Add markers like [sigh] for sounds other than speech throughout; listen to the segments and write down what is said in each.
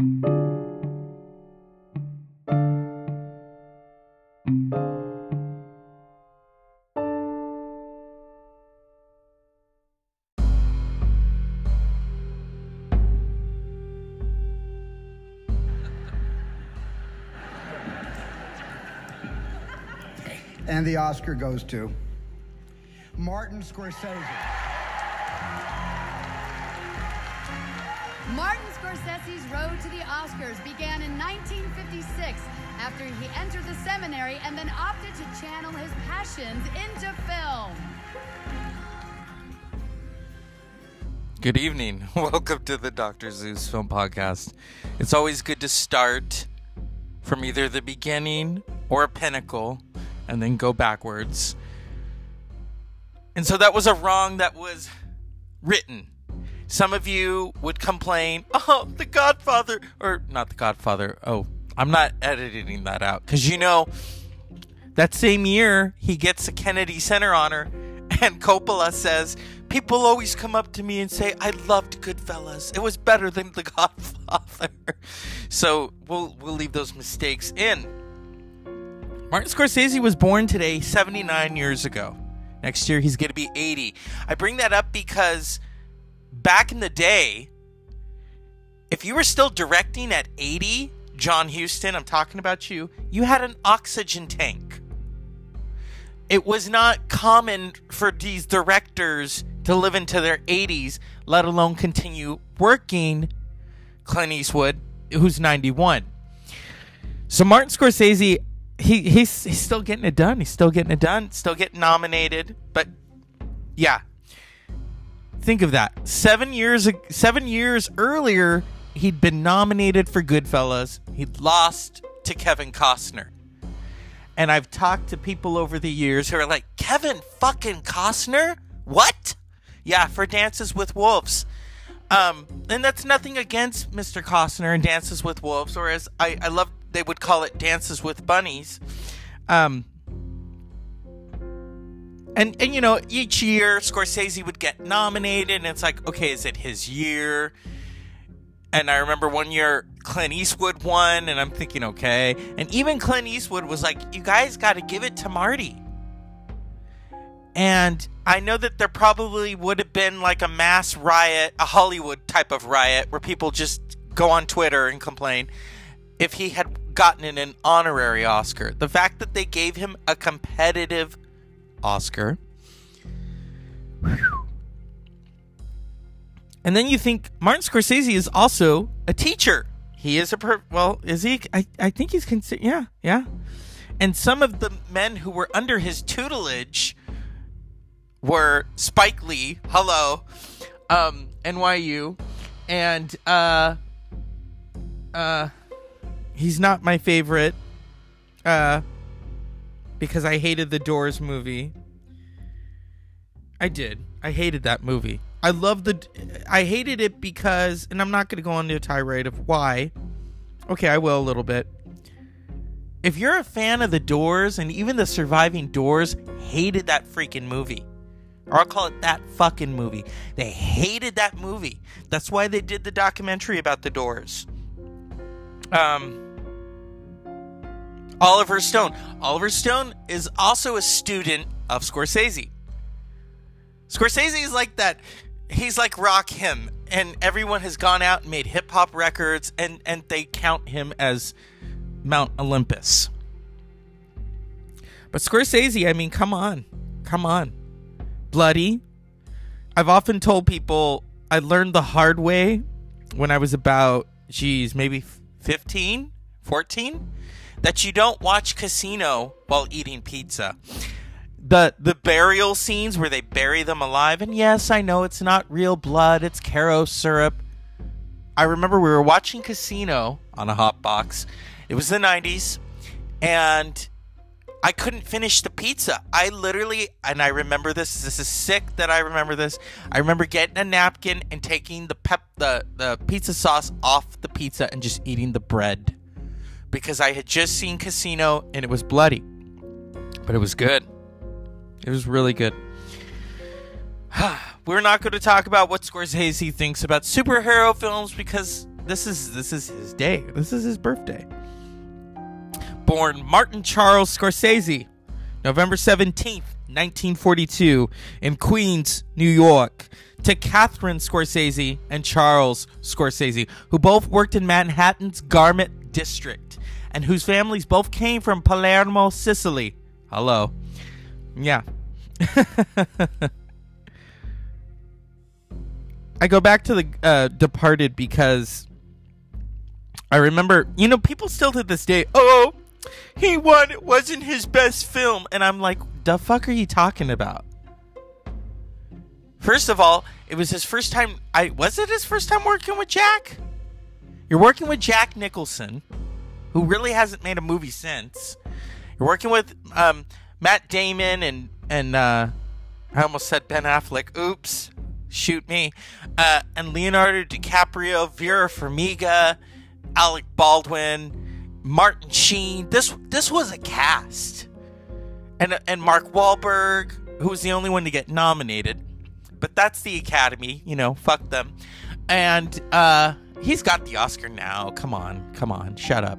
And the Oscar goes to Martin Scorsese. Martin Scorsese's road to the Oscars began in 1956 after he entered the seminary and then opted to channel his passions into film. Good evening. [laughs] Welcome to the Dr. Zeus Film Podcast. It's always good to start from either the beginning or a pinnacle and then go backwards. And so that was a wrong that was written. Some of you would complain, oh, The Godfather, or not The Godfather. Oh, I'm not editing that out because you know that same year he gets a Kennedy Center honor, and Coppola says, People always come up to me and say, I loved Goodfellas. It was better than The Godfather. [laughs] So we'll, we'll leave those mistakes in. Martin Scorsese was born today 79 years ago. Next year, he's going to be 80. I bring that up because back in the day, if you were still directing at 80, John Huston, I'm talking about you, you had an oxygen tank. It was not common for these directors to live into their 80s, let alone continue working. Clint Eastwood, who's 91. So Martin Scorsese he he's he's still getting it done. He's still getting it done. Still getting nominated. But yeah, think of that. Seven years seven years earlier, he'd been nominated for Goodfellas. He'd lost to Kevin Costner. And I've talked to people over the years who are like, Kevin fucking Costner? What? Yeah, for Dances with Wolves. Um, and that's nothing against Mr. Costner and Dances with Wolves, or as I, I love they would call it Dances with Bunnies. Um, and and you know each year Scorsese would get nominated, and it's like, okay, is it his year? And I remember one year Clint Eastwood won, and I'm thinking, okay. And even Clint Eastwood was like, you guys got to give it to Marty. And I know that there probably would have been like a mass riot, a Hollywood type of riot, where people just go on Twitter and complain if he had gotten an honorary Oscar. The fact that they gave him a competitive Oscar. And then you think Martin Scorsese is also a teacher. He is a per- well, is he? I, I think he's considered. Yeah, yeah. And some of the men who were under his tutelage were Spike Lee, hello, um, NYU, and uh, uh, he's not my favorite uh because I hated the Doors movie. I did. I hated that movie. I love the I hated it because and I'm not going to go into a tirade of why. Okay, I will a little bit. If you're a fan of the Doors and even the surviving Doors hated that freaking movie. Or I'll call it that fucking movie. They hated that movie. That's why they did the documentary about the Doors. Um Oliver Stone. Oliver Stone is also a student of Scorsese. Scorsese is like that. He's like Rakim, and everyone has gone out and made hip hop records, and and they count him as Mount Olympus. But Scorsese, I mean, come on, come on, bloody. I've often told people I learned the hard way when I was about, geez, maybe 15, 14 that you don't watch Casino while eating pizza. The the burial scenes where they bury them alive, and yes, I know it's not real blood, it's Karo syrup. I remember we were watching Casino on a hot box. It was the 90s, and I couldn't finish the pizza. I literally, and I remember this. This is sick that I remember this. I remember getting a napkin and taking the pep, the the pizza sauce off the pizza and just eating the bread because I had just seen Casino and it was bloody. But it was good. It was really good. [sighs] We're not going to talk about what Scorsese thinks about superhero films because this is this is his day. This is his birthday. Born Martin Charles Scorsese, November 17th, 1942, in Queens, New York, to Catherine Scorsese and Charles Scorsese, who both worked in Manhattan's garment district and whose families both came from Palermo, Sicily. Hello. Yeah. [laughs] I go back to the uh, Departed because I remember, you know, people still to this day, oh, he won. It wasn't his best film. And I'm like, the fuck are you talking about? First of all, it was his first time. I was it his first time working with Jack. You're working with Jack Nicholson, who really hasn't made a movie since. You're working with um, Matt Damon and and uh, I almost said Ben Affleck. Oops, shoot me. Uh, and Leonardo DiCaprio, Vera Farmiga, Alec Baldwin, Martin Sheen. This this was a cast, and and Mark Wahlberg, who was the only one to get nominated but that's the Academy. You know, fuck them. And uh, he's got the Oscar now. Come on, come on, shut up.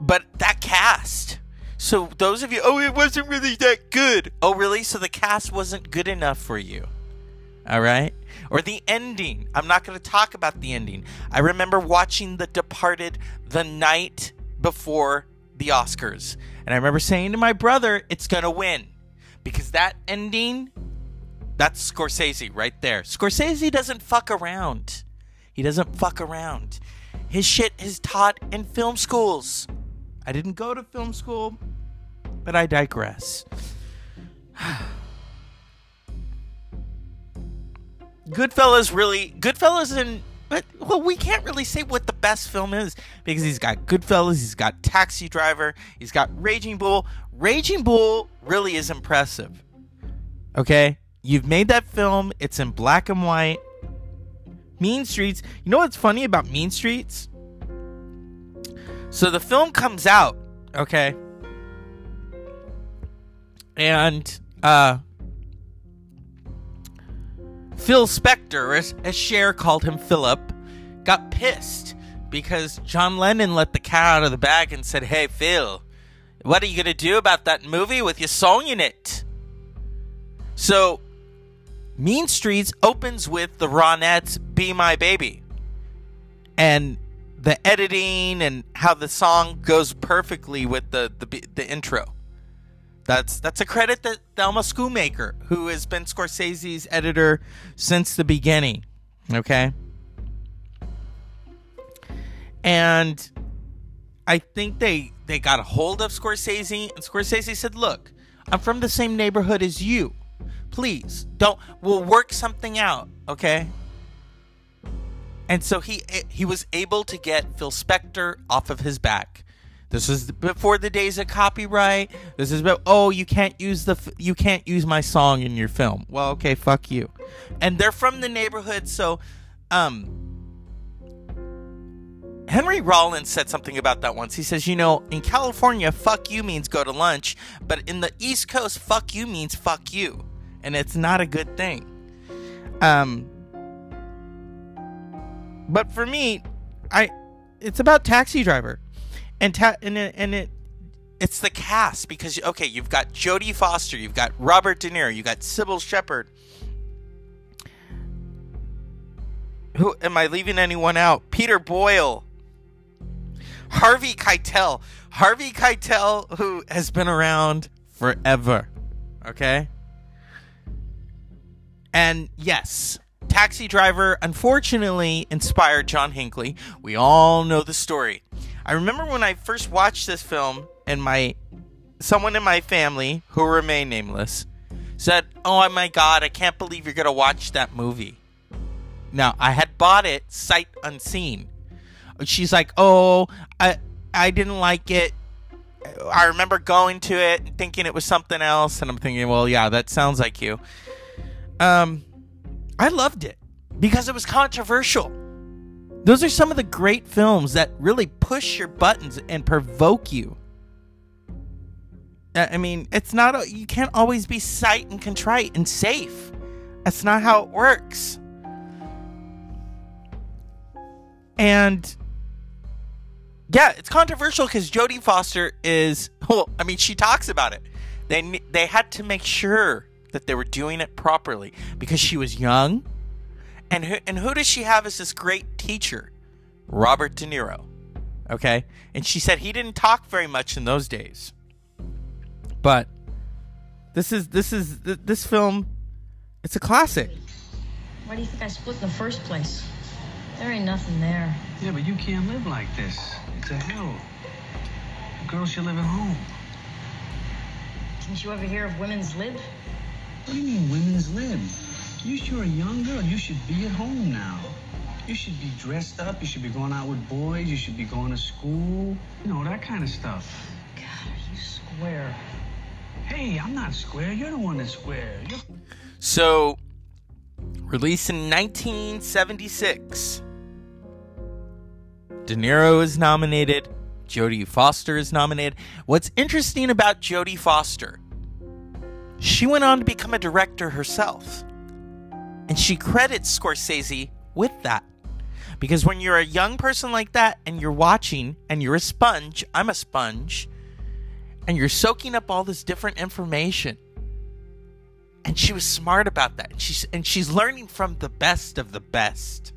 But that cast. So those of you, oh, it wasn't really that good. Oh, really? So the cast wasn't good enough for you. All right? Or the ending. I'm not going to talk about the ending. I remember watching The Departed the night before the Oscars. And I remember saying to my brother, it's going to win. Because that ending that's Scorsese right there. Scorsese doesn't fuck around. He doesn't fuck around. His shit is taught in film schools. I didn't go to film school, but I digress. [sighs] Goodfellas really Goodfellas and but well we can't really say what the best film is because he's got Goodfellas, he's got Taxi Driver, he's got Raging Bull. Raging Bull really is impressive. Okay? You've made that film, it's in black and white. Mean Streets. You know what's funny about Mean Streets? So the film comes out, okay? And uh Phil Spector, as, as Cher called him Philip, got pissed because John Lennon let the cat out of the bag and said, Hey, Phil, what are you going to do about that movie with your song in it? So Mean Streets opens with the Ronettes' Be My Baby. And the editing and how the song goes perfectly with the, the, the intro. That's that's a credit to Thelma Schoonmaker, who has been Scorsese's editor since the beginning. Okay? And I think they they got a hold of Scorsese and Scorsese said, "Look, I'm from the same neighborhood as you. Please don't. We'll work something out, okay? And so he he was able to get Phil Spector off of his back. This is before the days of copyright. This is about oh you can't use the you can't use my song in your film. Well, okay, fuck you. And they're from the neighborhood, so um Henry Rollins said something about that once. He says, you know, in California, fuck you means go to lunch, but in the East Coast, fuck you means fuck you and it's not a good thing. Um, but for me, I it's about Taxi Driver, and ta- and it, and it it's the cast because okay, you've got Jodie Foster, you've got Robert De Niro, you got Cybill Shepherd. Who am I leaving anyone out? Peter Boyle, Harvey Keitel, Harvey Keitel, who has been around forever. Okay, and yes, Taxi Driver unfortunately inspired John Hinckley. We all know the story. I remember when I first watched this film and my someone in my family who remain nameless said, "Oh my god, I can't believe you're going to watch that movie." Now, I had bought it sight unseen. She's like, "Oh, I I didn't like it. I remember going to it and thinking it was something else, and I'm thinking, well, yeah, that sounds like you." Um, I loved it because it was controversial. Those are some of the great films that really push your buttons and provoke you. I mean, it's not, you can't always be sight and contrite and safe. That's not how it works. And yeah, it's controversial because Jodie Foster is. [laughs] Well, I mean, she talks about it. They they had to make sure that they were doing it properly because she was young, and who, and who does she have as this great teacher? Robert De Niro. Okay, and she said he didn't talk very much in those days, but this is this is this film. It's a classic. Why do you think I split in the first place? There ain't nothing there. Yeah, but you can't live like this. It's a hell. Girls should live at home. Didn't you ever hear of women's lib? What do you mean women's lib? You sure a young girl. You should be at home now. You should be dressed up. You should be going out with boys. You should be going to school. You know, that kind of stuff. God, are you square? Hey, I'm not square. You're the one that's square. You're... So, released in 1976. De Niro is nominated. Jodie Foster is nominated. What's interesting about Jodie Foster, she went on to become a director herself. And she credits Scorsese with that. Because when you're a young person like that and you're watching and you're a sponge, I'm a sponge, and you're soaking up all this different information. And she was smart about that. And She's and she's learning from the best of the best.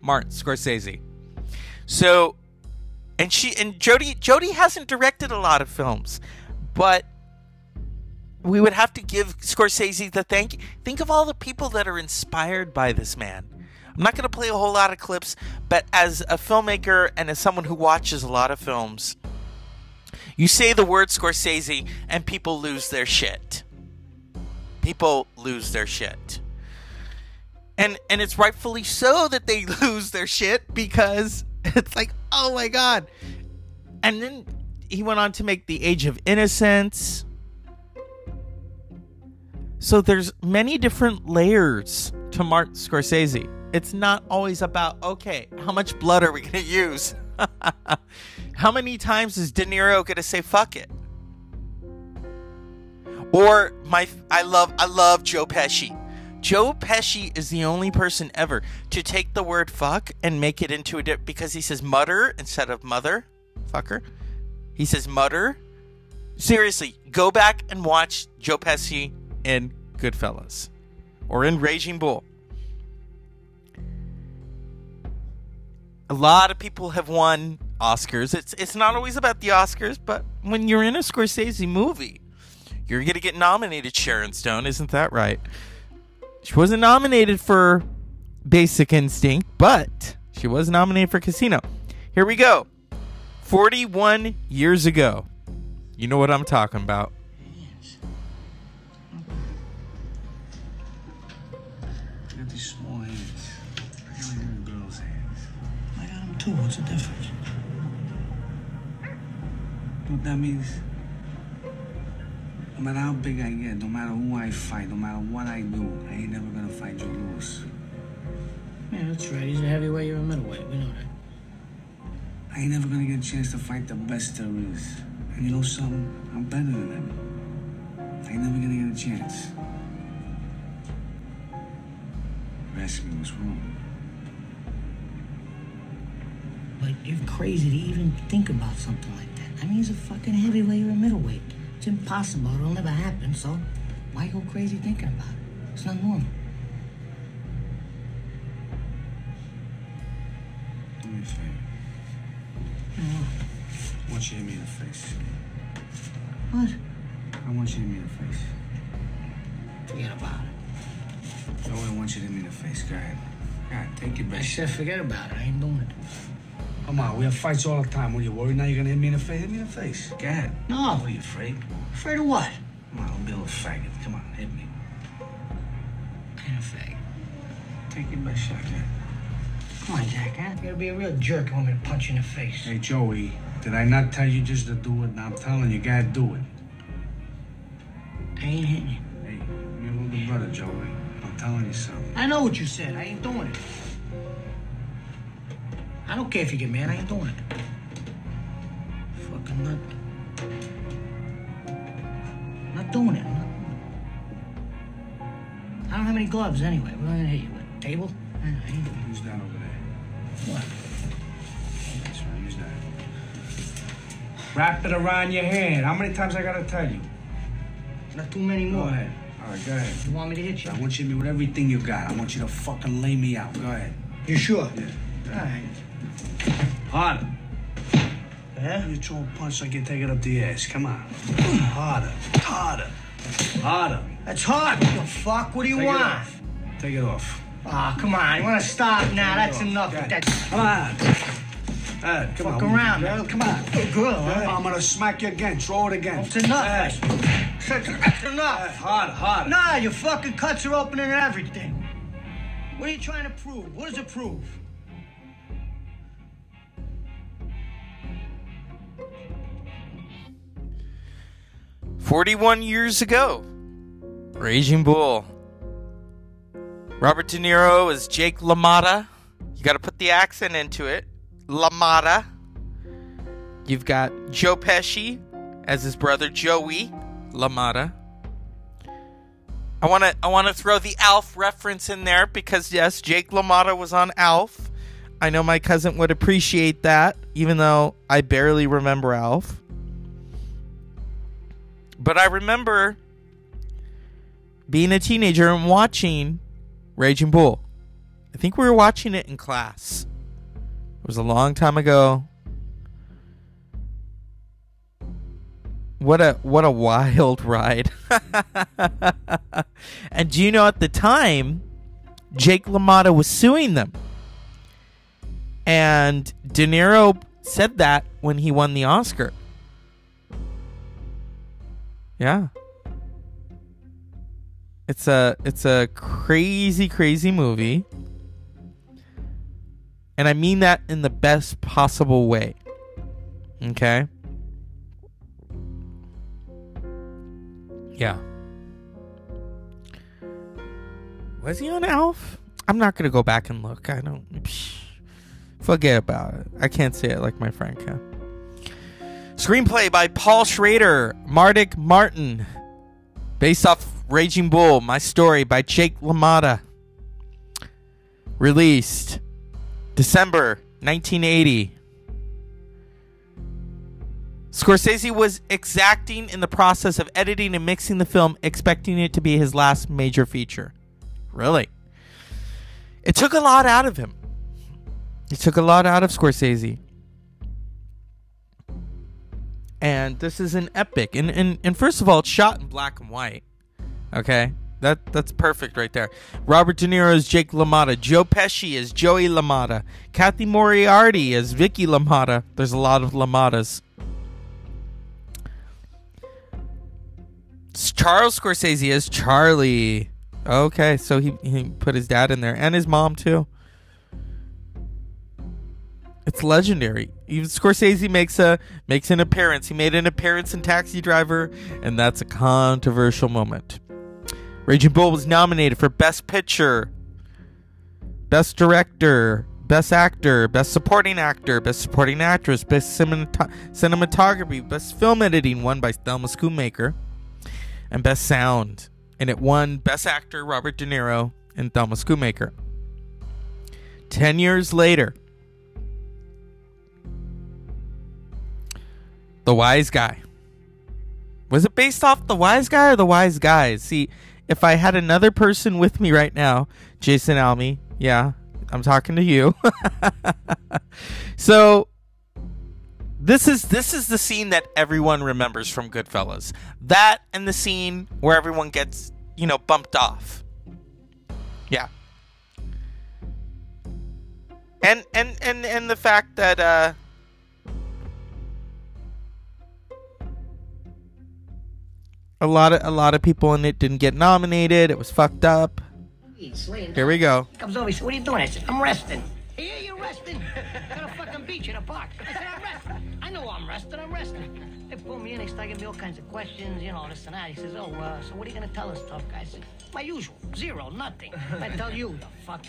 Martin Scorsese. So and she and Jodie Jodie hasn't directed a lot of films, but we would have to give Scorsese the thank you. think of all the people that are inspired by this man. I'm not going to play a whole lot of clips, but as a filmmaker and as someone who watches a lot of films, you say the word Scorsese and people lose their shit. People lose their shit. And and it's rightfully so that they [laughs] lose their shit because it's like, oh my god. And then he went on to make The Age of Innocence. So there's many different layers to Martin Scorsese. It's not always about, okay, how much blood are we [laughs] going to use? [laughs] how many times is De Niro going to say fuck it? Or my I love I love Joe Pesci. Joe Pesci is the only person ever to take the word fuck and make it into a dip because he says mutter instead of mother. Fucker. He says mutter. Seriously, go back and watch Joe Pesci in Goodfellas or in Raging Bull. A lot of people have won Oscars. It's it's not always about the Oscars, but when you're in a Scorsese movie, you're to get nominated, Sharon Stone. Isn't that right? She wasn't nominated for Basic Instinct, but she was nominated for Casino. Here we go. 41 years ago. You know what I'm talking about. I got them too. What's the difference? You know what that means? No matter how big I get, no matter who I fight, no matter what I do, I ain't never gonna fight Joe Louis. Yeah, that's right. He's a heavyweight, you're a middleweight. We know that. I ain't never gonna get a chance to fight the best there is. And you know something? I'm better than him. I ain't never gonna get a chance. Ask me what's wrong. But you're crazy to even think about something like that. I mean, he's a fucking heavyweight or a middleweight. It's impossible. It'll never happen. So why go crazy thinking about it? It's not normal. Do me a favor. Oh. I want you to hit me in the face. What? I want you to hit me in the face. Forget about it. Joey, I want you to hit me in the face. Go ahead. Go ahead, take your I said forget about it. I ain't doing it. Come on, we have fights all the time. What are you worried now you're gonna hit me in the face? Hit me in the face. Go ahead. No. What are you afraid? Afraid of what? Come on, don't be a little faggot. Come on, hit me. Kind of fag. Take your best shot, man. Come on, Jack. Huh? You gotta be a real jerk. You want me to punch you in the face? Hey, Joey, did I not tell you just to do it? Now I'm telling you, you gotta do it. I ain't hitting you. Hey, you're a little brother, Joey. I'm telling you something. I know what you said. I ain't doing it. I don't care if you get mad. I ain't doing it. Fucking not. Not doing it. I don't have any gloves anyway. We're not gonna hit you with? Table? Who's down over there. What? Oh, that's right. Use that. Wrap it around your hand. How many times I gotta tell you? Not too many more. Go ahead. All right, go ahead. You want me to hit you? I want you to hit me with everything you got. I want you to fucking lay me out. Go ahead. You sure? Yeah. All right. Harder. Yeah? You throw a punch like you take it up the ass. Come on. Harder. Harder. Harder. That's hard. What the fuck? What do you Take want? off. Take it off. Ah, come on. You want to stop now? That's enough. That's ahead. Come on. Uh, come fuck on. around, Girl. Come on. Good girl? I'm gonna smack you again. Throw it again. That's enough. That's, enough. harder, harder. Nah, your fucking cuts are opening and everything. What are you trying to prove? What does it prove? Forty-one years ago, Raging Bull. Robert De Niro is Jake LaMotta. You got to put the accent into it. LaMotta. You've got Joe Pesci as his brother Joey LaMotta. I want to I want to throw the Alf reference in there because yes, Jake LaMotta was on Alf. I know my cousin would appreciate that, even though I barely remember Alf. But I remember being a teenager and watching Raging Bull. I think we were watching it in class. It was a long time ago. What a what a wild [laughs] ride. and do you know at the time Jake LaMotta was suing them. And De Niro said that when he won the Oscar. Yeah. It's a it's a crazy crazy movie. And I mean that in the best possible way. Okay? Yeah. Was he on Alf? I'm not going to go back and look. I don't psh, forget about it. I can't say it like my friend can. Screenplay by Paul Schrader, Mardik Martin. Based off Raging Bull, My Story by Jake LaMotta. Released December 1980. Scorsese was exacting in the process of editing and mixing the film, expecting it to be his last major feature. Really? It took a lot out of him. It took a lot out of Scorsese and this is an epic. And and, and first of all, it's shot in black and white. Okay, that that's perfect right there. Robert De Niro is Jake LaMotta. Joe Pesci is Joey LaMotta. Cathy Moriarty is Vicky LaMotta. There's a lot of LaMottas. Charles Scorsese is Charlie. Okay, so he, he put his dad in there and his mom too. It's legendary. Even Scorsese makes a makes an appearance. He made an appearance in Taxi Driver, and that's a controversial moment. Raging Bull was nominated for Best Picture, Best Director, Best Actor, Best Supporting Actor, Best Supporting Actress, Best Cinemat- Cinematography, Best Film Editing, won by Thelma Schoonmaker, and Best Sound. And it won Best Actor Robert De Niro and Thelma Schoonmaker. Ten years later, The Wise Guy. Was it based off The Wise Guy or The Wise Guys? See, if I had another person with me right now, Jason Almy, yeah, I'm talking to you. [laughs] so this is this is the scene that everyone remembers from Goodfellas. That and the scene where everyone gets, you know, bumped off. Yeah. And and and and the fact that uh a lot of a lot of people in it didn't get nominated. It was fucked up. Here we go. Comes over, he said, what are you doing? I said, I'm resting. Here you're resting? [laughs] Got a fucking beach in a park. I said, I'm resting. I know I'm resting, I'm resting. They pull me in, they start giving me all kinds of questions, you know, this and that. He says, oh, uh, so what are you gonna tell us, tough guy? I said, my usual, zero, nothing. I tell you, the fuck.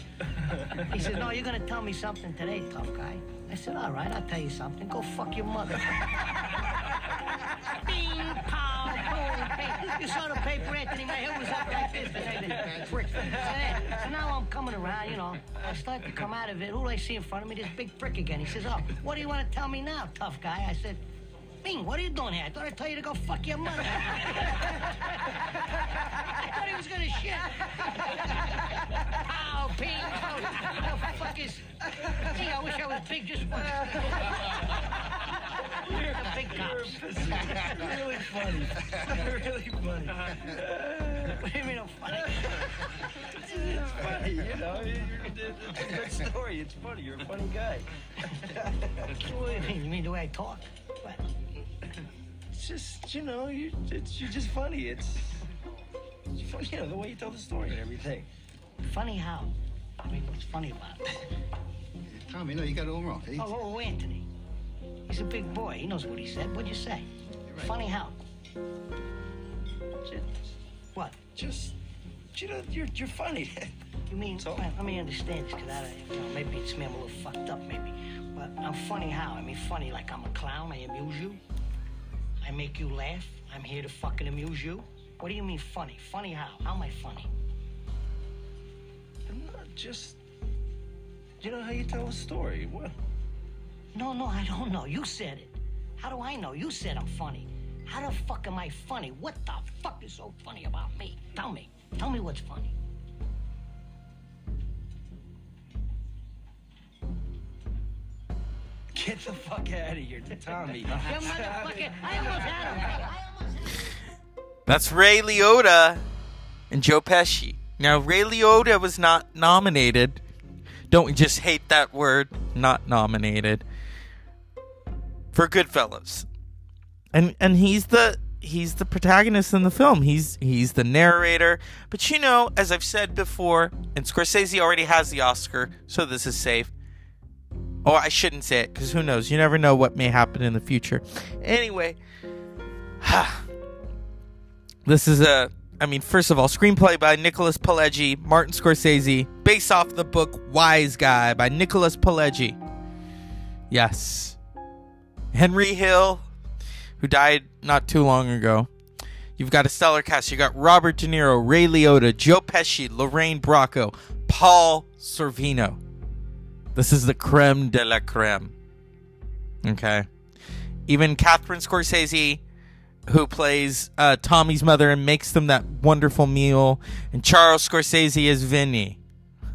He says, no, you're gonna tell me something today, tough guy. I said, all right, I'll tell you something. Go fuck your mother. [laughs] You saw the paper, Anthony. My head was up like this. Prick. So, so now I'm coming around, you know. I start to come out of it. Who do I see in front of me? This big prick again. He says, oh, what do you want to tell me now, tough guy? I said, Bing, what are you doing here? I thought I told you to go fuck your mother. [laughs] I thought he was gonna shit. Pow, Bing, pow. The fuck is... Gee, I wish I was big just once. The big cops. really funny. really funny. What do you mean I'm funny? It's funny, you know. It's a good story. It's funny. You're a funny guy. What do you mean? You mean the way I talk? What? It's just, you know, you, it's, you're just funny. It's, it's funny, you know, the way you tell the story and everything. Funny how? I mean, what's funny about it? Tommy, no, you got it all wrong. He- Oh, oh, Anthony. He's a big boy. He knows what he said. What'd you say? Funny how? Just, What? just, you know, you're, you're funny. [laughs] You mean, So? well, let me understand this, because I, you know, maybe it's me, I'm a little fucked up, maybe. But I'm funny how? I mean, funny like I'm a clown, I amuse you. I make you laugh. I'm here to fucking amuse you. What do you mean funny? Funny how? How am I funny? I'm not just, you know how you tell a story. What? No, no, I don't know. You said it. How do I know? You said I'm funny. How the fuck am I funny? What the fuck is so funny about me? Tell me. Tell me what's funny. Get the fuck out of here, Tommy. You [laughs] motherfucker. I almost had him. I almost had him. That's Ray Liotta and Joe Pesci. Now, Ray Liotta was not nominated. Don't we just hate that word? Not nominated for Goodfellas, and and he's the he's the protagonist in the film. He's he's the narrator. But you know, as I've said before, and Scorsese already has the Oscar, so this is safe. Oh, I shouldn't say it because who knows? You never know what may happen in the future. Anyway, [sighs] this is a. I mean, first of all, screenplay by Nicholas Pileggi, Martin Scorsese, based off the book Wise Guy by Nicholas Pileggi. Yes. Henry Hill, who died not too long ago. You've got a stellar cast. You got Robert De Niro, Ray Liotta, Joe Pesci, Lorraine Bracco, Paul Sorvino. This is the creme de la creme. Okay. Even Catherine Scorsese, who plays uh, Tommy's mother and makes them that wonderful meal, and Charles Scorsese is Vinny.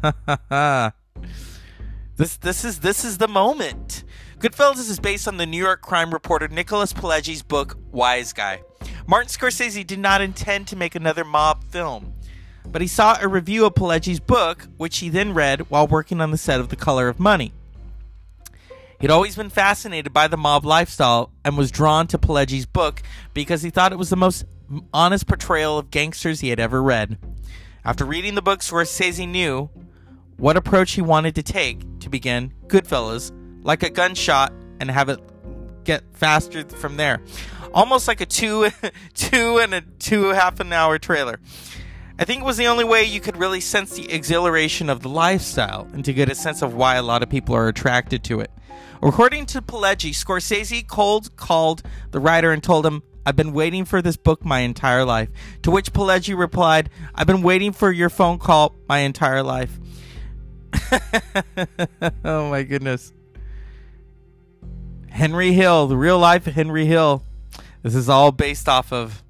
[laughs] this this is this is the moment. Goodfellas is based on the New York crime reporter Nicholas Pileggi's book Wise Guy. Martin Scorsese did not intend to make another mob film, but he saw a review of Pileggi's book, which he then read while working on the set of The Color of Money. He'd always been fascinated by the mob lifestyle and was drawn to Pileggi's book because he thought it was the most honest portrayal of gangsters he had ever read. After reading the book, Scorsese knew what approach he wanted to take to begin Goodfellas, like a gunshot, and have it get faster from there. Almost like a two, [laughs] two and a two half an hour trailer. I think it was the only way you could really sense the exhilaration of the lifestyle and to get a sense of why a lot of people are attracted to it. According to Pileggi, Scorsese cold called the writer and told him, I've been waiting for this book my entire life. To which Pileggi replied, I've been waiting for your phone call my entire life. [laughs] oh my goodness. Henry Hill, the real life Henry Hill. This is all based off of.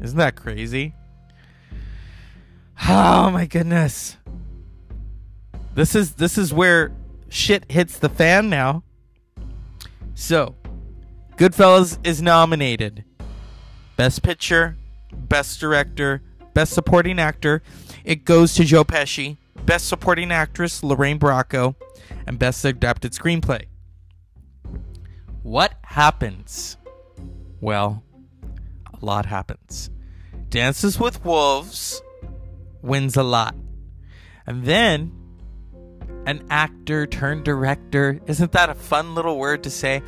Isn't that crazy? Oh my goodness. This is this is where shit hits the fan now. So, Goodfellas is nominated. Best Picture, Best Director, Best Supporting Actor. It goes to Joe Pesci. Best Supporting Actress, Lorraine Bracco. And Best Adapted Screenplay. What happens? Well, a lot happens. Dances with Wolves wins a lot. And then an actor turned director, isn't that a fun little word to say?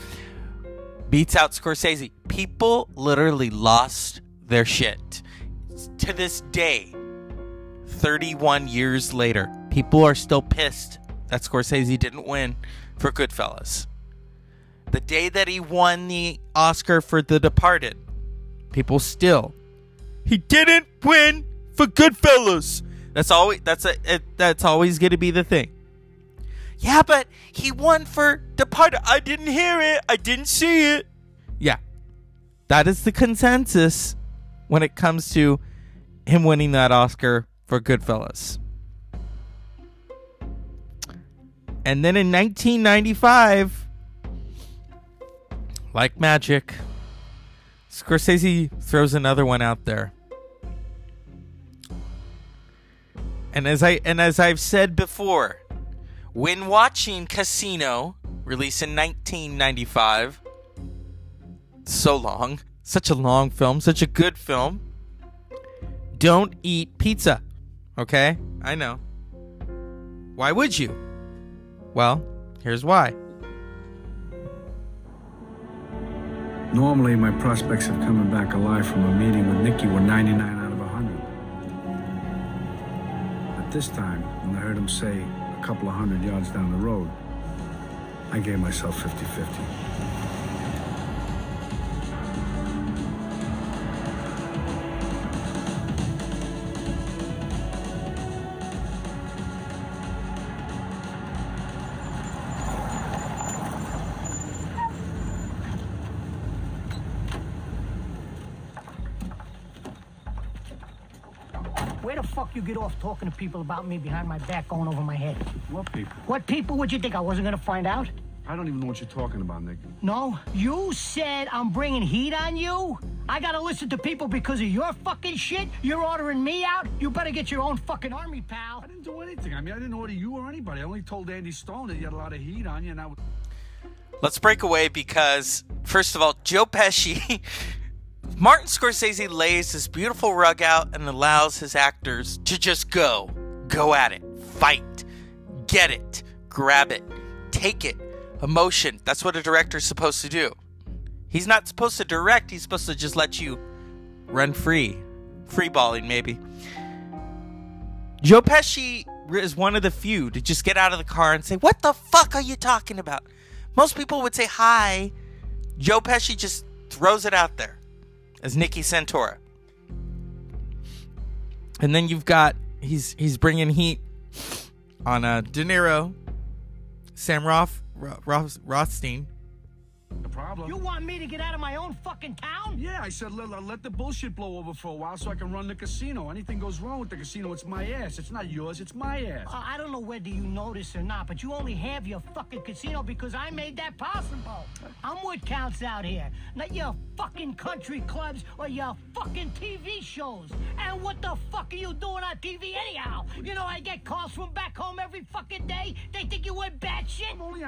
Beats out Scorsese. People literally lost their shit. To this day, 31 years later, people are still pissed that Scorsese didn't win for Goodfellas. The day that he won the Oscar for The Departed, people still he didn't win for Goodfellas. That's always that's a it, that's always going to be the thing. Yeah, but he won for Departed. I didn't hear it. I didn't see it. Yeah. That is the consensus when it comes to him winning that Oscar for Goodfellas. And then in 1995, like magic, Scorsese throws another one out there. And as I and as I've said before, when watching Casino, released in 1995, so long, such a long film, such a good film. Don't eat pizza. Okay? I know. Why would you? Well, here's why. Normally, my prospects of coming back alive from a meeting with Nicky were 99 out of 100. But this time, when I heard him say a couple of hundred yards down the road, I gave myself 50 50. Off talking to people about me behind my back going over my head? What people? What people would you think I wasn't gonna find out? I don't even know what you're talking about, Nick. No, you said I'm bringing heat on you? I gotta listen to people because of your fucking shit? You're ordering me out? You better get your own fucking army, pal. I didn't do anything. I mean, I didn't order you or anybody. I only told Andy Stone that you had a lot of heat on you, and I was. Let's break away because, first of all, Joe Pesci, [laughs] Martin Scorsese lays this beautiful rug out and allows his actors to just go. Go at it. Fight. Get it. Grab it. Take it. Emotion. That's what a director's supposed to do. He's not supposed to direct, he's supposed to just let you run free. Free balling, maybe. Joe Pesci is one of the few to just get out of the car and say, What the fuck are you talking about? Most people would say hi. Joe Pesci just throws it out there as Nicky Santoro. And then you've got he's he's bringing heat on uh, De Niro, Sam Roth, Roth, Rothstein. The problem? You want me to get out of my own fucking town? Yeah, I said let, let the bullshit blow over for a while so I can run the casino. Anything goes wrong with the casino, it's my ass. It's not yours, it's my ass. Uh, I don't know whether you notice or not, but you only have your fucking casino because I made that possible. I'm what counts out here, not your fucking country clubs or your fucking TV shows. And what the fuck are you doing on TV anyhow? You know I get calls from back home every fucking day. They think you went bad shit. I'm only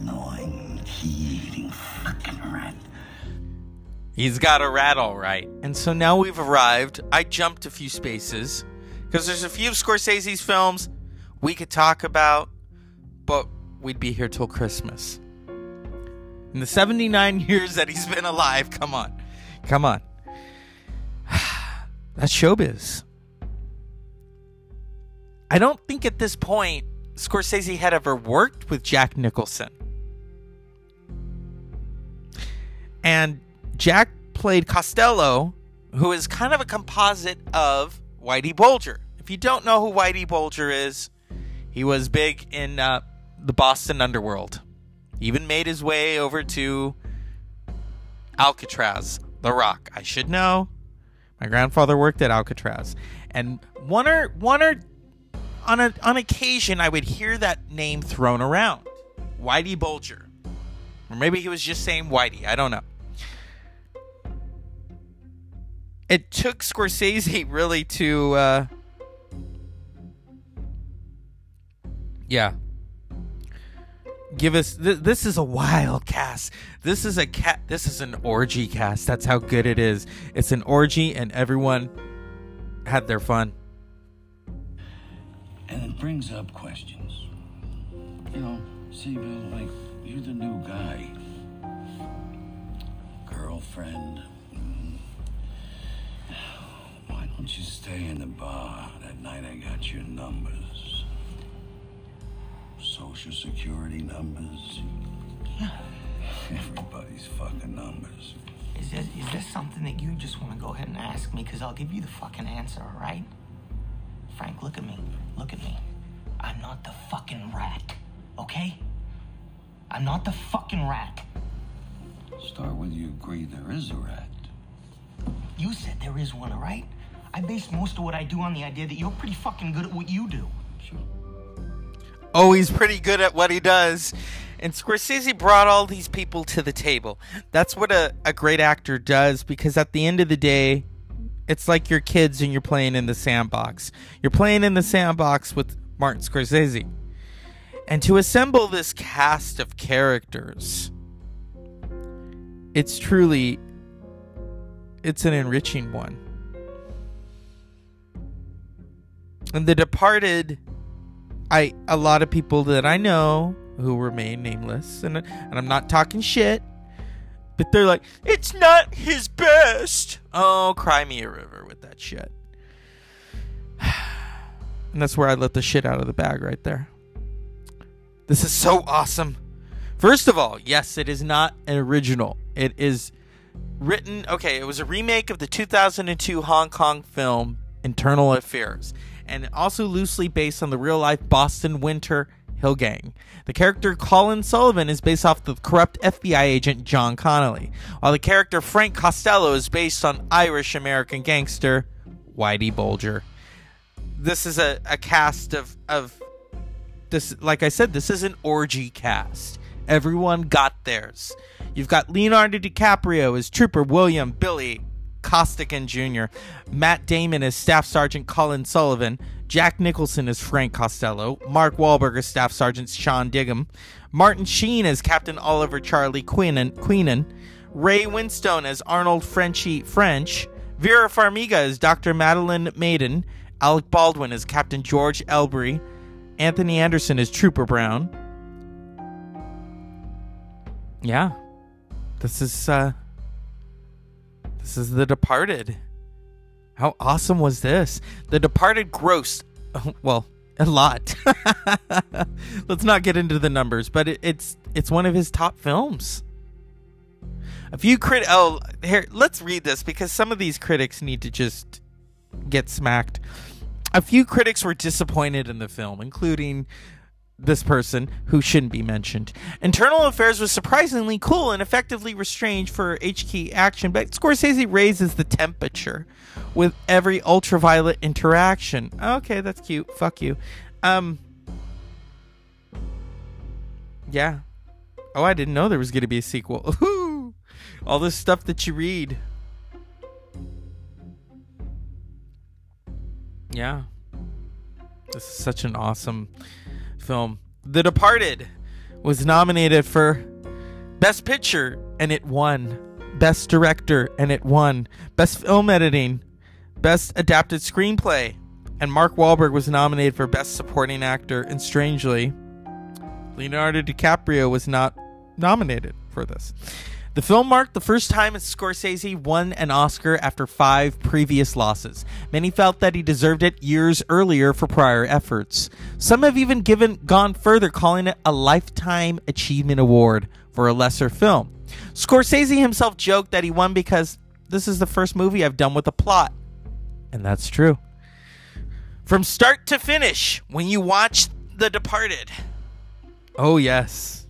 gnawing, key-eating fucking rat. He's got a rat all right. And so now we've arrived. I jumped a few spaces because there's a few Scorsese's films we could talk about, but we'd be here till Christmas. In the 79 years that he's been alive, come on. Come on. [sighs] That's showbiz. I don't think at this point Scorsese had ever worked with Jack Nicholson. And Jack played Costello, who is kind of a composite of Whitey Bulger. If you don't know who Whitey Bulger is, he was big in uh, the Boston underworld. Even made his way over to Alcatraz, The Rock. I should know. My grandfather worked at Alcatraz, and one or one or on a on occasion I would hear that name thrown around, Whitey Bulger, or maybe he was just saying Whitey. I don't know. It took Scorsese [laughs] really to, uh, yeah, give us. Th- this is a wild cast. This is a cat. This is an orgy cast. That's how good it is. It's an orgy, and everyone had their fun. And it brings up questions. You know, see, Bill, like, you're the new guy. Girlfriend. mm. Why don't you stay in the bar that night I got your numbers? Social security numbers. Everybody's fucking numbers. Is this, is this something that you just want to go ahead and ask me? Because I'll give you the fucking answer, all right? Frank, look at me. Look at me. I'm not the fucking rat, okay? I'm not the fucking rat. Start with you agree there is a rat. You said there is one, all right? I base most of what I do on the idea that you're pretty fucking good at what you do. Sure. Oh, he's pretty good at what he does. And Scorsese brought all these people to the table. That's what a, a great actor does because at the end of the day, it's like your kids and you're playing in the sandbox. You're playing in the sandbox with Martin Scorsese. And to assemble this cast of characters, it's truly it's an enriching one. And The Departed I a lot of people that I know who remain nameless and and I'm not talking shit but they're like it's not his best. Oh, cry me a river with that shit. [sighs] And that's where I let the shit out of the bag right there. This is so awesome. First of all, yes, it is not an original. It is written, okay, it was a remake of the 2002 Hong Kong film Internal Affairs and also loosely based on the real life Boston Winter Hill Gang. The character Colin Sullivan is based off the corrupt FBI agent John Connolly, while the character Frank Costello is based on Irish American gangster Whitey Bulger. This is a, a cast of, of this like I said, this is an orgy cast. Everyone got theirs. You've got Leonardo DiCaprio as Trooper William Billy Costigan Jr., Matt Damon as Staff Sergeant Colin Sullivan, Jack Nicholson as Frank Costello, Mark Wahlberg as Staff Sergeant Sean Dignam, Martin Sheen as Captain Oliver Charlie Queenan, Queenan Ray Winstone as Arnold Frenchy French, Vera Farmiga as Dr. Madeline Maiden, Alec Baldwin as Captain George Ellerby, Anthony Anderson as Trooper Brown. Yeah. This is uh this is The Departed. How awesome was this? The Departed grossed [laughs] well, a lot. [laughs] Let's not get into the numbers, but it, it's it's one of his top films. A few crit oh here let's read this because some of these critics need to just get smacked. A few critics were disappointed in the film, including this person who shouldn't be mentioned. Internal Affairs was surprisingly cool and effectively restrained for HK action, but Scorsese raises the temperature with every ultraviolet interaction. Okay, that's cute. Fuck you. Um Yeah. Oh, I didn't know there was going to be a sequel. [laughs] All this stuff that you read. Yeah. This is such an awesome film. The Departed was nominated for Best Picture and it won. Best Director and it won. Best Film Editing, Best Adapted Screenplay, and Mark Wahlberg was nominated for Best Supporting Actor. And strangely, Leonardo DiCaprio was not nominated for this. The film marked the first time Scorsese won an Oscar after five previous losses. Many felt that he deserved it years earlier for prior efforts. Some have even given gone further, calling it a lifetime achievement award for a lesser film. Scorsese himself joked that he won because this is the first movie I've done with a plot. And that's true. From start to finish, when you watch The Departed. Oh, yes.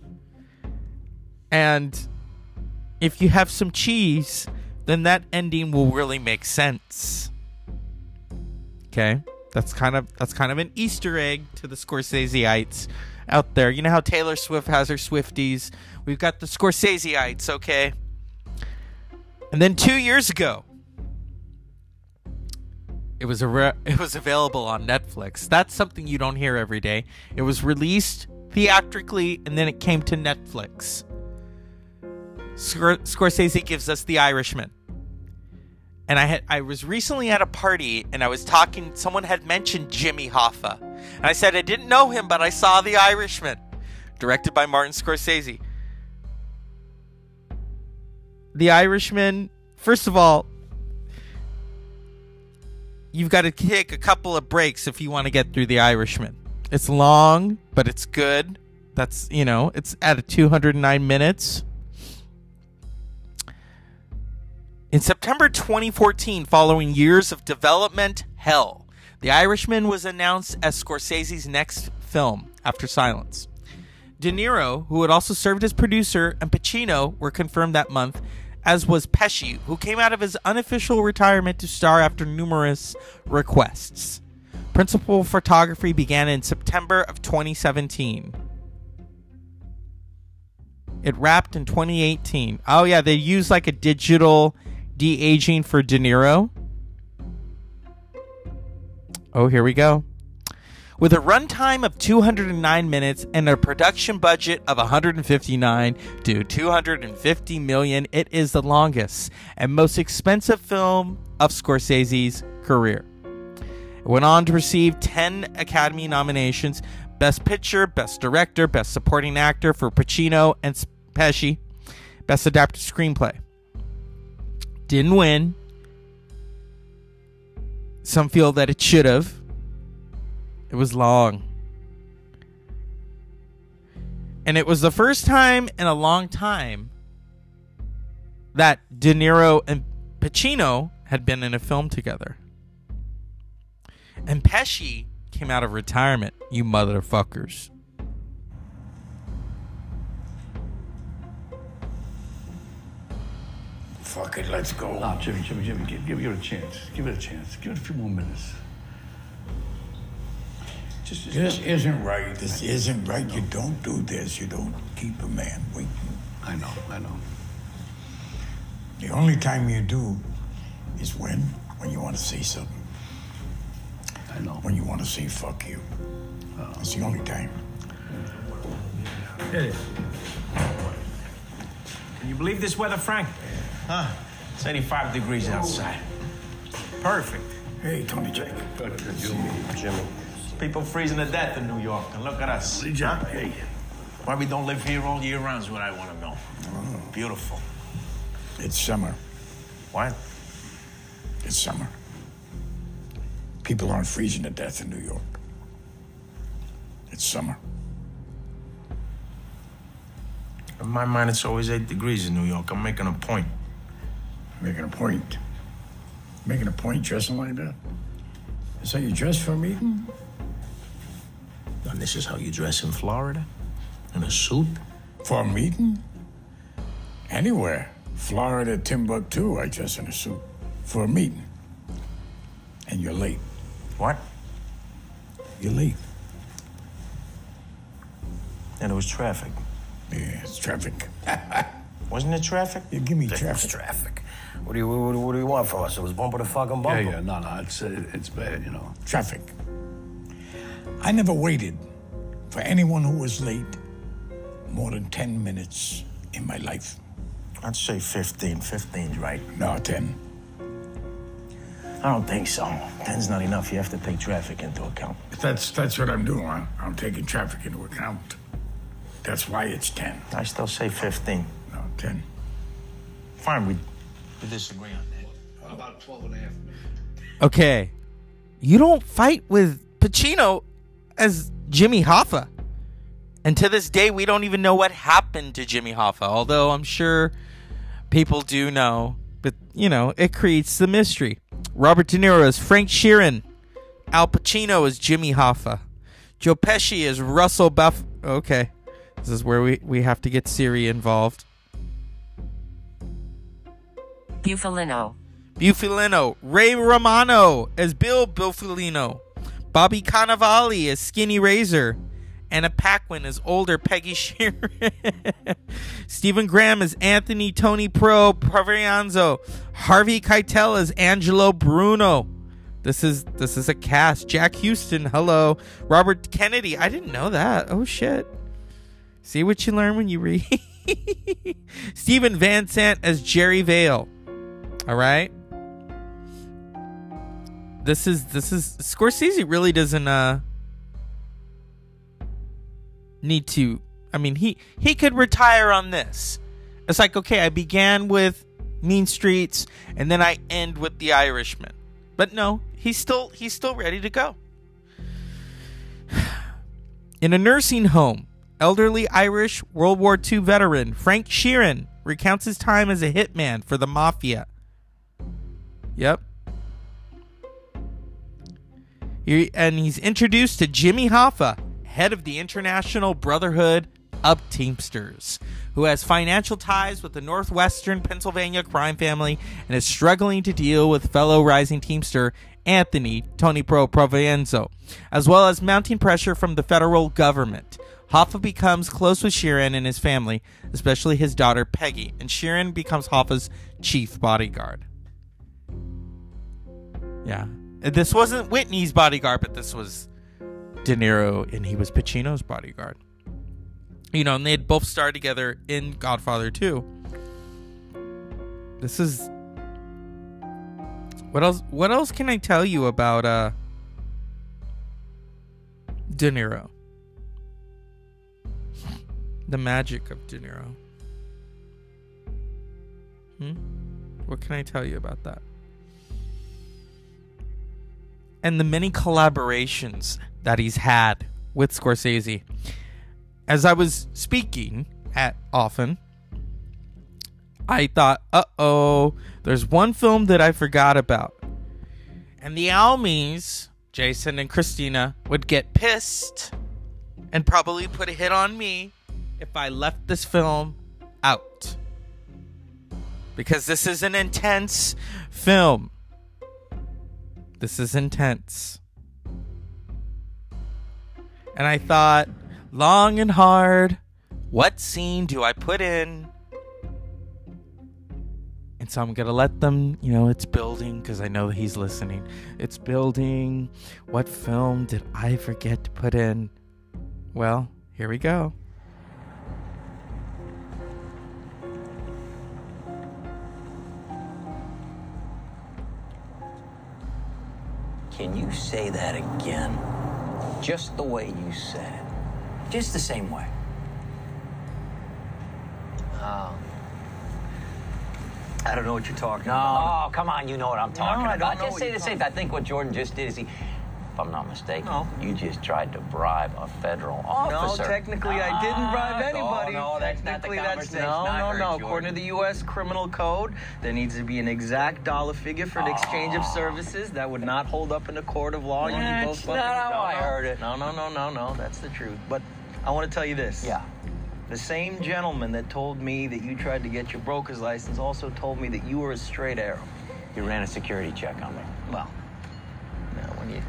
And if you have some cheese, then that ending will really make sense. Okay? That's kind of that's kind of an Easter egg to the Scorseseeites out there. You know how Taylor Swift has her Swifties? We've got the Scorseseeites, okay? And then 2 years ago, it was a re- [laughs] it was available on Netflix. That's something you don't hear every day. It was released theatrically and then it came to Netflix. Scor- Scorsese gives us The Irishman. And I had I was recently at a party and I was talking someone had mentioned Jimmy Hoffa. And I said I didn't know him but I saw The Irishman directed by Martin Scorsese. The Irishman, first of all, you've got to take a couple of breaks if you want to get through The Irishman. It's long, but it's good. That's, you know, it's at 209 minutes. In September 2014, following years of development hell, The Irishman was announced as Scorsese's next film after Silence. De Niro, who had also served as producer, and Pacino were confirmed that month, as was Pesci, who came out of his unofficial retirement to star after numerous requests. Principal photography began in September of 2017. It wrapped in 2018. Oh yeah, they used like a digital de-aging for De Niro. Oh, here we go. With a runtime of 209 minutes and a production budget of 159 to 250 million, it is the longest and most expensive film of Scorsese's career. It went on to receive 10 Academy nominations Best Picture, Best Director, Best Supporting Actor for Pacino and Pesci, Best Adapted Screenplay. Didn't win. Some feel that it should have. It was long. And it was the first time in a long time that De Niro and Pacino had been in a film together. And Pesci came out of retirement, you motherfuckers. Fuck it, let's go. No, Jimmy, Jimmy, Jimmy, give, give, give it a chance. Give it a chance. Give it a few more minutes. Just, just This isn't right. This isn't right. You don't do this. You don't keep a man waiting. I know, I know. The only time you do is when when you want to say something. I know. When you want to say fuck you. Uh-huh. It's the only time. Hit it. Can you believe this weather, Frank? Huh? It's 85 degrees outside. Perfect. Hey, Tony J. Jimmy. People freezing to death in New York, and look at us. Hey, Huh? Hey. Why we don't live here all year round is what I want to know. Mm-hmm. Beautiful. It's summer. What? It's summer. People aren't freezing to death in New York. It's summer. In my mind, it's always 8 degrees in New York. I'm making a point. Making a point. Making a point dressing like that? Is how you dress for a meeting? And this is how you dress in Florida? In a suit? For a meeting? Anywhere. Florida, Timbuktu, I dress in a suit. For a meeting. And you're late. What? You're late. And it was traffic. Yeah, it's traffic. [laughs] Wasn't it traffic? You give me It was traffic. traffic. What do you what, do- what do you want from us? It was bumper to fucking bumper. Yeah, yeah, no, no, it's, it's bad, you know. Traffic. I never waited for anyone who was late more than 10 minutes in my life. I'd say 15. 15's right. No, 10. I don't think so. 10's not enough. You have to take traffic into account. That's that's what I'm doing. Huh? I'm taking traffic into account. That's why it's 10. I still say 15. No, 10. Fine, we, we disagree on that. About 12 and a half minutes. Okay. You don't fight with Pacino as Jimmy Hoffa. And to this day, we don't even know what happened to Jimmy Hoffa, although I'm sure people do know. But, you know, it creates the mystery. Robert De Niro is Frank Sheeran. Al Pacino is Jimmy Hoffa. Joe Pesci is Russell Buff. Okay. This is where we, we have to get Siri involved. Bufalino. Bufalino. Ray Romano as Bill Bufalino. Bobby Cannavale as Skinny Razor. Anna Paquin as older Peggy [laughs] Sheeran. Stephen Graham as Anthony Tony Pro Provianzo. Harvey Keitel as Angelo Bruno. This is this is a cast. Jack Huston, hello. Robert Kennedy. I didn't know that. Oh shit. See what you learn when you read. [laughs] Steven Van Zandt as Jerry Vale. All right. This is this is Scorsese really doesn't uh need to I mean he he could retire on this. It's like okay, I began with Mean Streets and then I end with The Irishman. But no, he's still he's still ready to go. [sighs] In a nursing home, elderly Irish World War II veteran Frank Sheeran recounts his time as a hitman for the mafia. Yep. And he's introduced to Jimmy Hoffa, head of the International Brotherhood of Teamsters, who has financial ties with the Northwestern Pennsylvania crime family and is struggling to deal with fellow rising Teamster Anthony Tony Pro Provenzo, as well as mounting pressure from the federal government. Hoffa becomes close with Sheeran and his family, especially his daughter Peggy, and Sheeran becomes Hoffa's chief bodyguard. Yeah. This wasn't Whitney's bodyguard, but this was De Niro, and he was Pacino's bodyguard. You know, and they had both starred together in Godfather 2. This is what else what else can I tell you about uh De Niro? The magic of De Niro. Hmm? What can I tell you about that? And the many collaborations that he's had with Scorsese. As I was speaking at often, I thought, uh oh, there's one film that I forgot about. And the Almies, Jason and Christina, would get pissed and probably put a hit on me if I left this film out. Because this is an intense film. This is intense. And I thought, long and hard, what scene do I put in? And so I'm going to let them, you know, it's building because I know he's listening. It's building. What film did I forget to put in? Well, here we go. Can you say that again? Just the way you said it. Just the same way. Oh. I don't know what you're talking No, about. oh, come on, you know what I'm talking No, I about. just say the same. I think what Jordan just did is he, if I'm not mistaken, No. you just tried to bribe a federal officer. No, technically I didn't bribe Ah, anybody. No, no, that's not the technically, that's conversation no, no, no. Jordan. According to the U.S. Criminal Code, there needs to be an exact dollar figure for the exchange of services. That would not hold up in a court of law. You That's both not how no, I no. heard it. No, no, no, no, no. That's the truth. But I want to tell you this. Yeah. The same gentleman that told me that you tried to get your broker's license also told me that you were a straight arrow. You ran a security check on me. Well, now when you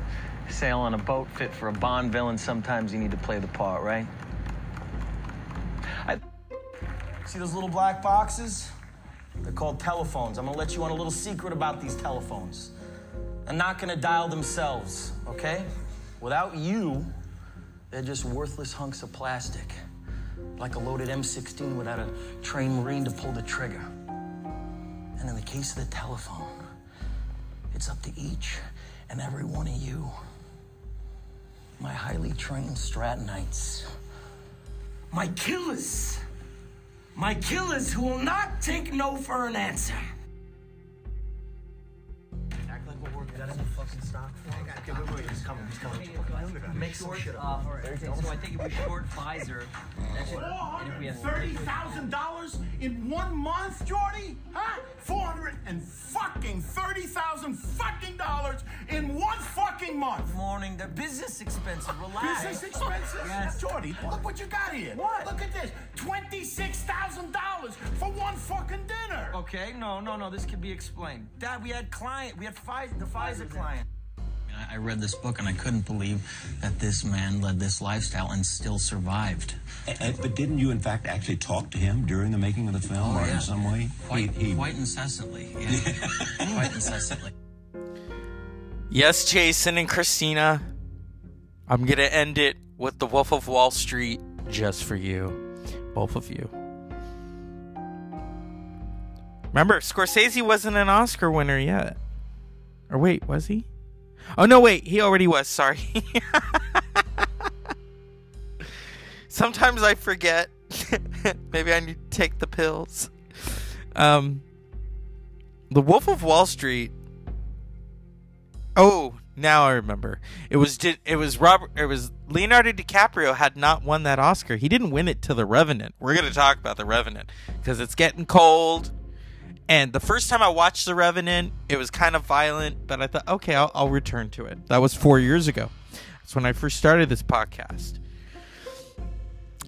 sail on a boat fit for a Bond villain, sometimes you need to play the part, right? I... See those little black boxes? They're called telephones. I'm gonna let you on a little secret about these telephones. They're not gonna dial themselves, okay? Without you, they're just worthless hunks of plastic. Like a loaded M16 without a trained Marine to pull the trigger. And in the case of the telephone, it's up to each and every one of you, my highly trained Strattonites, my killers, my killers who will not take no for an answer. Like we're working. Got any fucking stock for him? Okay, wait, wait, he's coming, he's coming. Make some shit up. So I think if we short Pfizer, that should, and if we have Thirty thousand dollars in one month, Jordy? Huh? Four hundred and fucking thirty thousand fucking dollars in one fucking month. Morning, the business expenses. Relax. Business expenses? Yes. Jordy, look what you got here. What? Look at this. Twenty-six thousand dollars for one fucking dinner. Okay, no, no, no. This could be explained. Dad, we had client. We had Pfizer, the Pfizer client. I read this book and I couldn't believe that this man led this lifestyle and still survived. but didn't you, in fact, actually talk to him during the making of the film, Oh, or yeah. in some way? Quite, He- he- quite incessantly. Yeah. [laughs] quite incessantly. Yes, Jason and Christina. I'm going to end it with The Wolf of Wall Street just for you. Both of you. Remember, Scorsese wasn't an Oscar winner yet. Or wait, was he? Oh, no, wait. He already was. Sorry. [laughs] Sometimes I forget. [laughs] Maybe I need to take the pills. Um, The Wolf of Wall Street Oh, now I remember. It was it was Robert it was Leonardo DiCaprio had not won that Oscar. He didn't win it to The Revenant. We're going to talk about The Revenant because it's getting cold. And the first time I watched The Revenant, it was kind of violent, but I thought, okay, I'll, I'll return to it. That was four years ago. That's when I first started this podcast.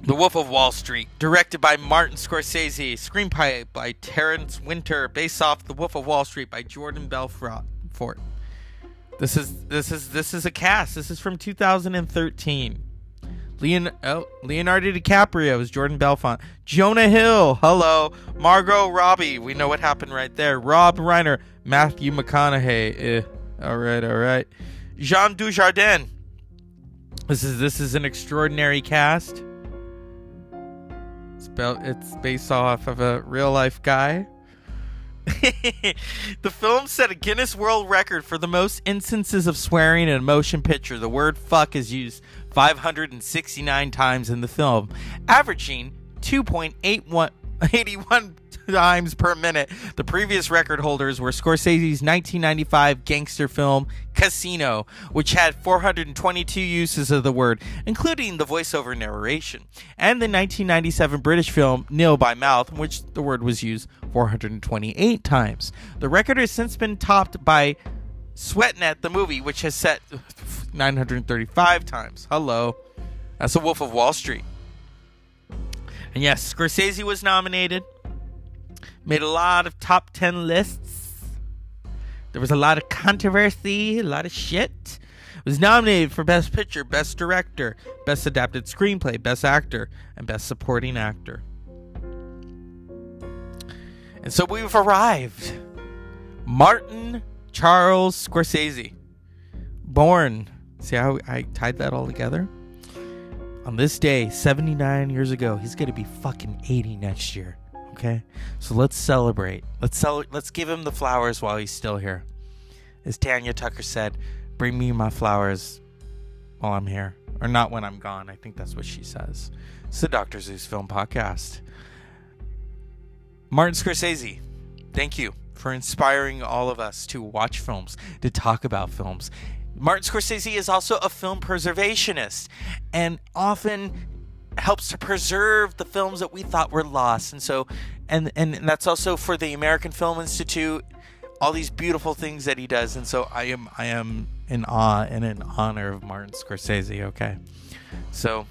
The Wolf of Wall Street, directed by Martin Scorsese, screenplay by Terrence Winter, based off The Wolf of Wall Street by Jordan Belfort. This is this is this is a cast. This is from 2013. Leon, oh, Leonardo DiCaprio is Jordan Belfort. Jonah Hill, hello. Margot Robbie, we know what happened right there. Rob Reiner, Matthew McConaughey. Eh. All right, all right. Jean Dujardin. This is this is an extraordinary cast. It's, it's based off of a real life guy. [laughs] the film set a Guinness World Record for the most instances of swearing in a motion picture. The word fuck is used 569 times in the film, averaging 2.81 [laughs] times per minute. The previous record holders were Scorsese's 1995 gangster film Casino, which had 422 uses of the word, including the voiceover narration, and the 1997 British film Nil by Mouth, in which the word was used 428 times. The record has since been topped by Swearnet, the movie, which has set 935 times. Hello. That's The Wolf of Wall Street. And yes, Scorsese was nominated. Made a lot of top 10 lists. There was a lot of controversy, a lot of shit. Was nominated for Best Picture, Best Director, Best Adapted Screenplay, Best Actor, and Best Supporting Actor. And so we've arrived. Martin Charles Scorsese. Born. See how I tied that all together? On this day, 79 years ago, he's going to be fucking 80 next year. Okay? So let's celebrate. Let's cel- let's give him the flowers while he's still here. As Tanya Tucker said, bring me my flowers while I'm here. Or not when I'm gone. I think that's what she says. It's the Dr. Zeus Film Podcast. Martin Scorsese, thank you for inspiring all of us to watch films, to talk about films. Martin Scorsese is also a film preservationist and often helps to preserve the films that we thought were lost. And so and and that's also for the American Film Institute, all these beautiful things that he does. And so I am I am in awe and in honor of Martin Scorsese, okay? So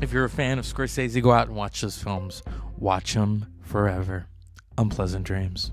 if you're a fan of Scorsese, go out and watch those films. Watch them forever. Unpleasant dreams.